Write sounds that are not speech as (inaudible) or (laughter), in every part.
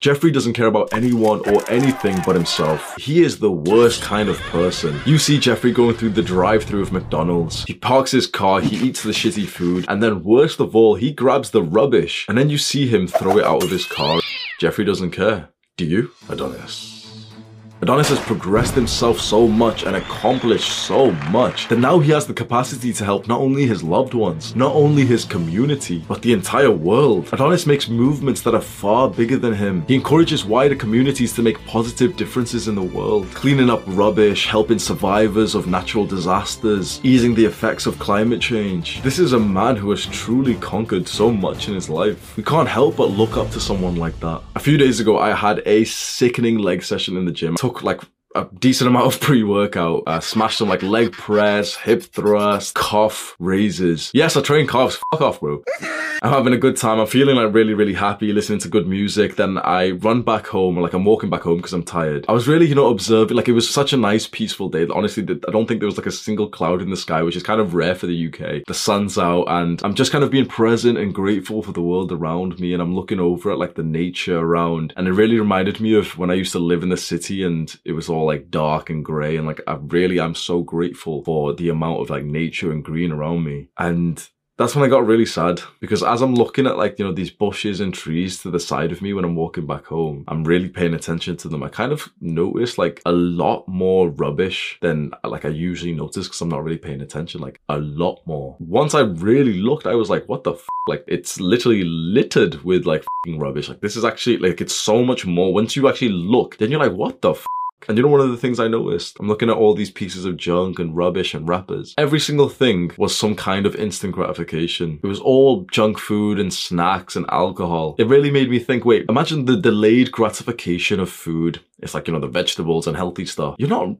Jeffrey doesn't care about anyone or anything but himself. He is the worst kind of person. You see Jeffrey going through the drive through of McDonald's. He parks his car, he eats the shitty food, and then worst of all, he grabs the rubbish. And then you see him throw it out of his car. Jeffrey doesn't care. Do you? Adonis. Adonis has progressed himself so much and accomplished so much that now he has the capacity to help not only his loved ones, not only his community, but the entire world. Adonis makes movements that are far bigger than him. He encourages wider communities to make positive differences in the world, cleaning up rubbish, helping survivors of natural disasters, easing the effects of climate change. This is a man who has truly conquered so much in his life. We can't help but look up to someone like that. A few days ago, I had a sickening leg session in the gym. Took like a decent amount of pre-workout, uh, smashed some like leg press, hip thrust, calf raises. Yes, I train calves. Fuck off, bro. I'm having a good time. I'm feeling like really, really happy, listening to good music. Then I run back home, or like I'm walking back home because I'm tired. I was really, you know, observing. Like it was such a nice, peaceful day. Honestly, I don't think there was like a single cloud in the sky, which is kind of rare for the UK. The sun's out, and I'm just kind of being present and grateful for the world around me. And I'm looking over at like the nature around, and it really reminded me of when I used to live in the city, and it was all like dark and grey. And like I really I'm so grateful for the amount of like nature and green around me. And that's when I got really sad because as I'm looking at like, you know, these bushes and trees to the side of me when I'm walking back home, I'm really paying attention to them. I kind of noticed like a lot more rubbish than like I usually notice because I'm not really paying attention, like a lot more. Once I really looked, I was like, what the f-? Like it's literally littered with like rubbish. Like this is actually like, it's so much more. Once you actually look, then you're like, what the f-? And you know, one of the things I noticed, I'm looking at all these pieces of junk and rubbish and wrappers. Every single thing was some kind of instant gratification. It was all junk food and snacks and alcohol. It really made me think, wait, imagine the delayed gratification of food. It's like, you know, the vegetables and healthy stuff. You're not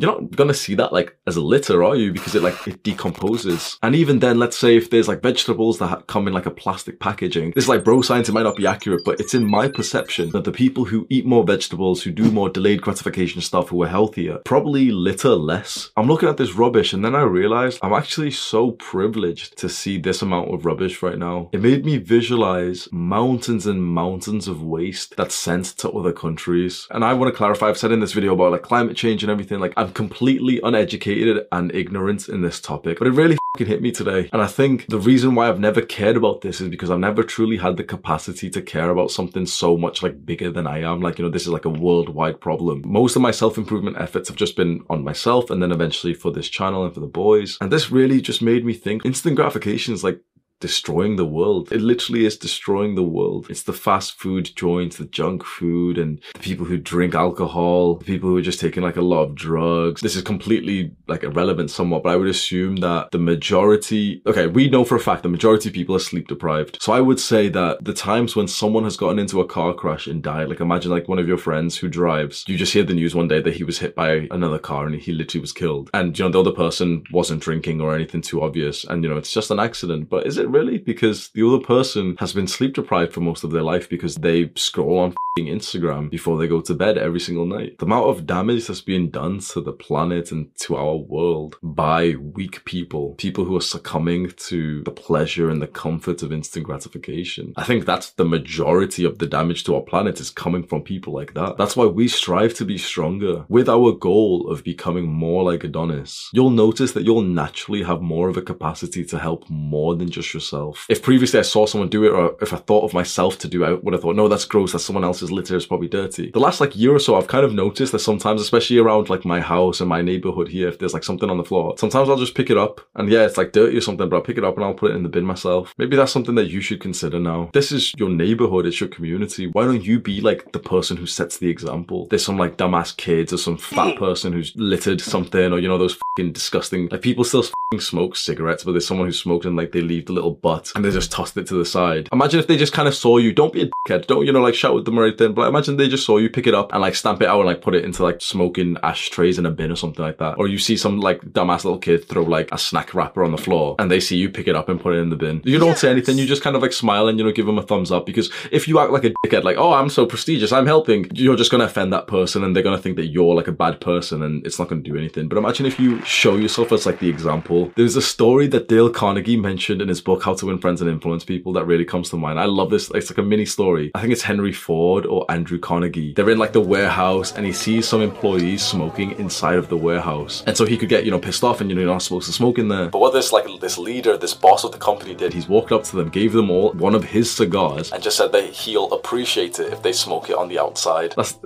you're not gonna see that like as a litter, are you? Because it like it decomposes. And even then, let's say if there's like vegetables that come in like a plastic packaging, this is like bro science. It might not be accurate, but it's in my perception that the people who eat more vegetables, who do more delayed gratification stuff, who are healthier, probably litter less. I'm looking at this rubbish, and then I realized I'm actually so privileged to see this amount of rubbish right now. It made me visualize mountains and mountains of waste that's sent to other countries. And I want to clarify. I've said in this video about like climate change and everything. Like I'm completely uneducated and ignorant in this topic, but it really hit me today. And I think the reason why I've never cared about this is because I've never truly had the capacity to care about something so much like bigger than I am. Like, you know, this is like a worldwide problem. Most of my self-improvement efforts have just been on myself and then eventually for this channel and for the boys. And this really just made me think instant gratification is like destroying the world. It literally is destroying the world. It's the fast food joints, the junk food, and the people who drink alcohol, the people who are just taking like a lot of drugs. This is completely like irrelevant somewhat, but I would assume that the majority, okay, we know for a fact the majority of people are sleep deprived. So I would say that the times when someone has gotten into a car crash and died, like imagine like one of your friends who drives, you just hear the news one day that he was hit by another car and he literally was killed. And you know, the other person wasn't drinking or anything too obvious. And you know, it's just an accident. But is it really? Because the other person has been sleep deprived for most of their life because they scroll on Instagram before they go to bed every single night. The amount of damage that's being done to the planet and to our world by weak people, people who are succumbing to the pleasure and the comfort of instant gratification. I think that's the majority of the damage to our planet is coming from people like that. That's why we strive to be stronger with our goal of becoming more like Adonis. You'll notice that you'll naturally have more of a capacity to help more than just future self. If previously I saw someone do it, or if I thought of myself to do it, I would have thought, no, that's gross. That's someone else's litter. It's probably dirty. The last like year or so, I've kind of noticed that sometimes, especially around like my house and my neighborhood here, if there's like something on the floor, sometimes I'll just pick it up and yeah, it's like dirty or something, but I'll pick it up and I'll put it in the bin myself. Maybe that's something that you should consider now. This is your neighborhood. It's your community. Why don't you be like the person who sets the example? There's some like dumbass kids or some fat (laughs) person who's littered something or you know those fucking disgusting like people still fucking smoke cigarettes, but there's someone who smokes and like they leave the little butt and they just tossed it to the side. Imagine if they just kind of saw you. Don't be a dickhead. Don't you know like shout at them or anything. But imagine they just saw you pick it up and like stamp it out and like put it into like smoking ashtrays in a bin or something like that. Or you see some like dumbass little kid throw like a snack wrapper on the floor and they see you pick it up and put it in the bin. You don't yes. say anything. You just kind of like smile and you know give them a thumbs up because if you act like a dickhead, like oh I'm so prestigious, I'm helping, you're just gonna offend that person and they're gonna think that you're like a bad person and it's not gonna do anything. But imagine if you show yourself as like the example. There's a story that Dale Carnegie mentioned in his book How to Win Friends and Influence People that really comes to mind. I love this. It's like a mini story. I think it's Henry Ford or Andrew Carnegie. They're in like the warehouse and he sees some employees smoking inside of the warehouse. And so he could get, you know, pissed off and you know, you're not supposed to smoke in there. But what this like this leader, this boss of the company did, he's walked up to them, gave them all one of his cigars and just said that he'll appreciate it if they smoke it on the outside. That's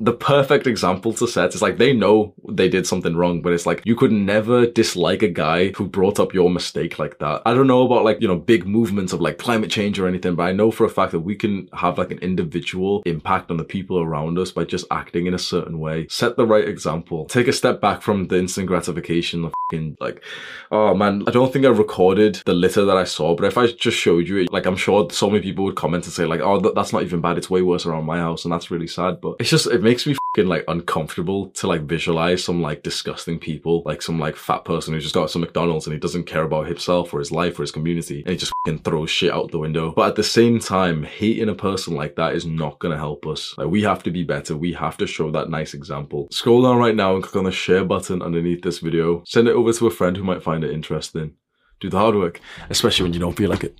the perfect example to set. is like they know they did something wrong, but it's like you could never dislike a guy who brought up your mistake like that. I don't know about like, you know, big movements of like climate change or anything, but I know for a fact that we can have like an individual impact on the people around us by just acting in a certain way. Set the right example. Take a step back from the instant gratification of like, oh man, I don't think I recorded the litter that I saw, but if I just showed you it, like I'm sure so many people would comment and say like, oh, that's not even bad. It's way worse around my house. And that's really sad, but it's just, it makes me fucking like uncomfortable to like visualize some like disgusting people, like some like fat person who just got some McDonald's and he doesn't care about himself or his life or his community and he just fucking throws shit out the window. But at the same time, hating a person like that is not gonna help us. Like we have to be better. We have to show that nice example. Scroll down right now and click on the share button underneath this video. Send it over to a friend who might find it interesting. Do the hard work, especially when you don't feel like it.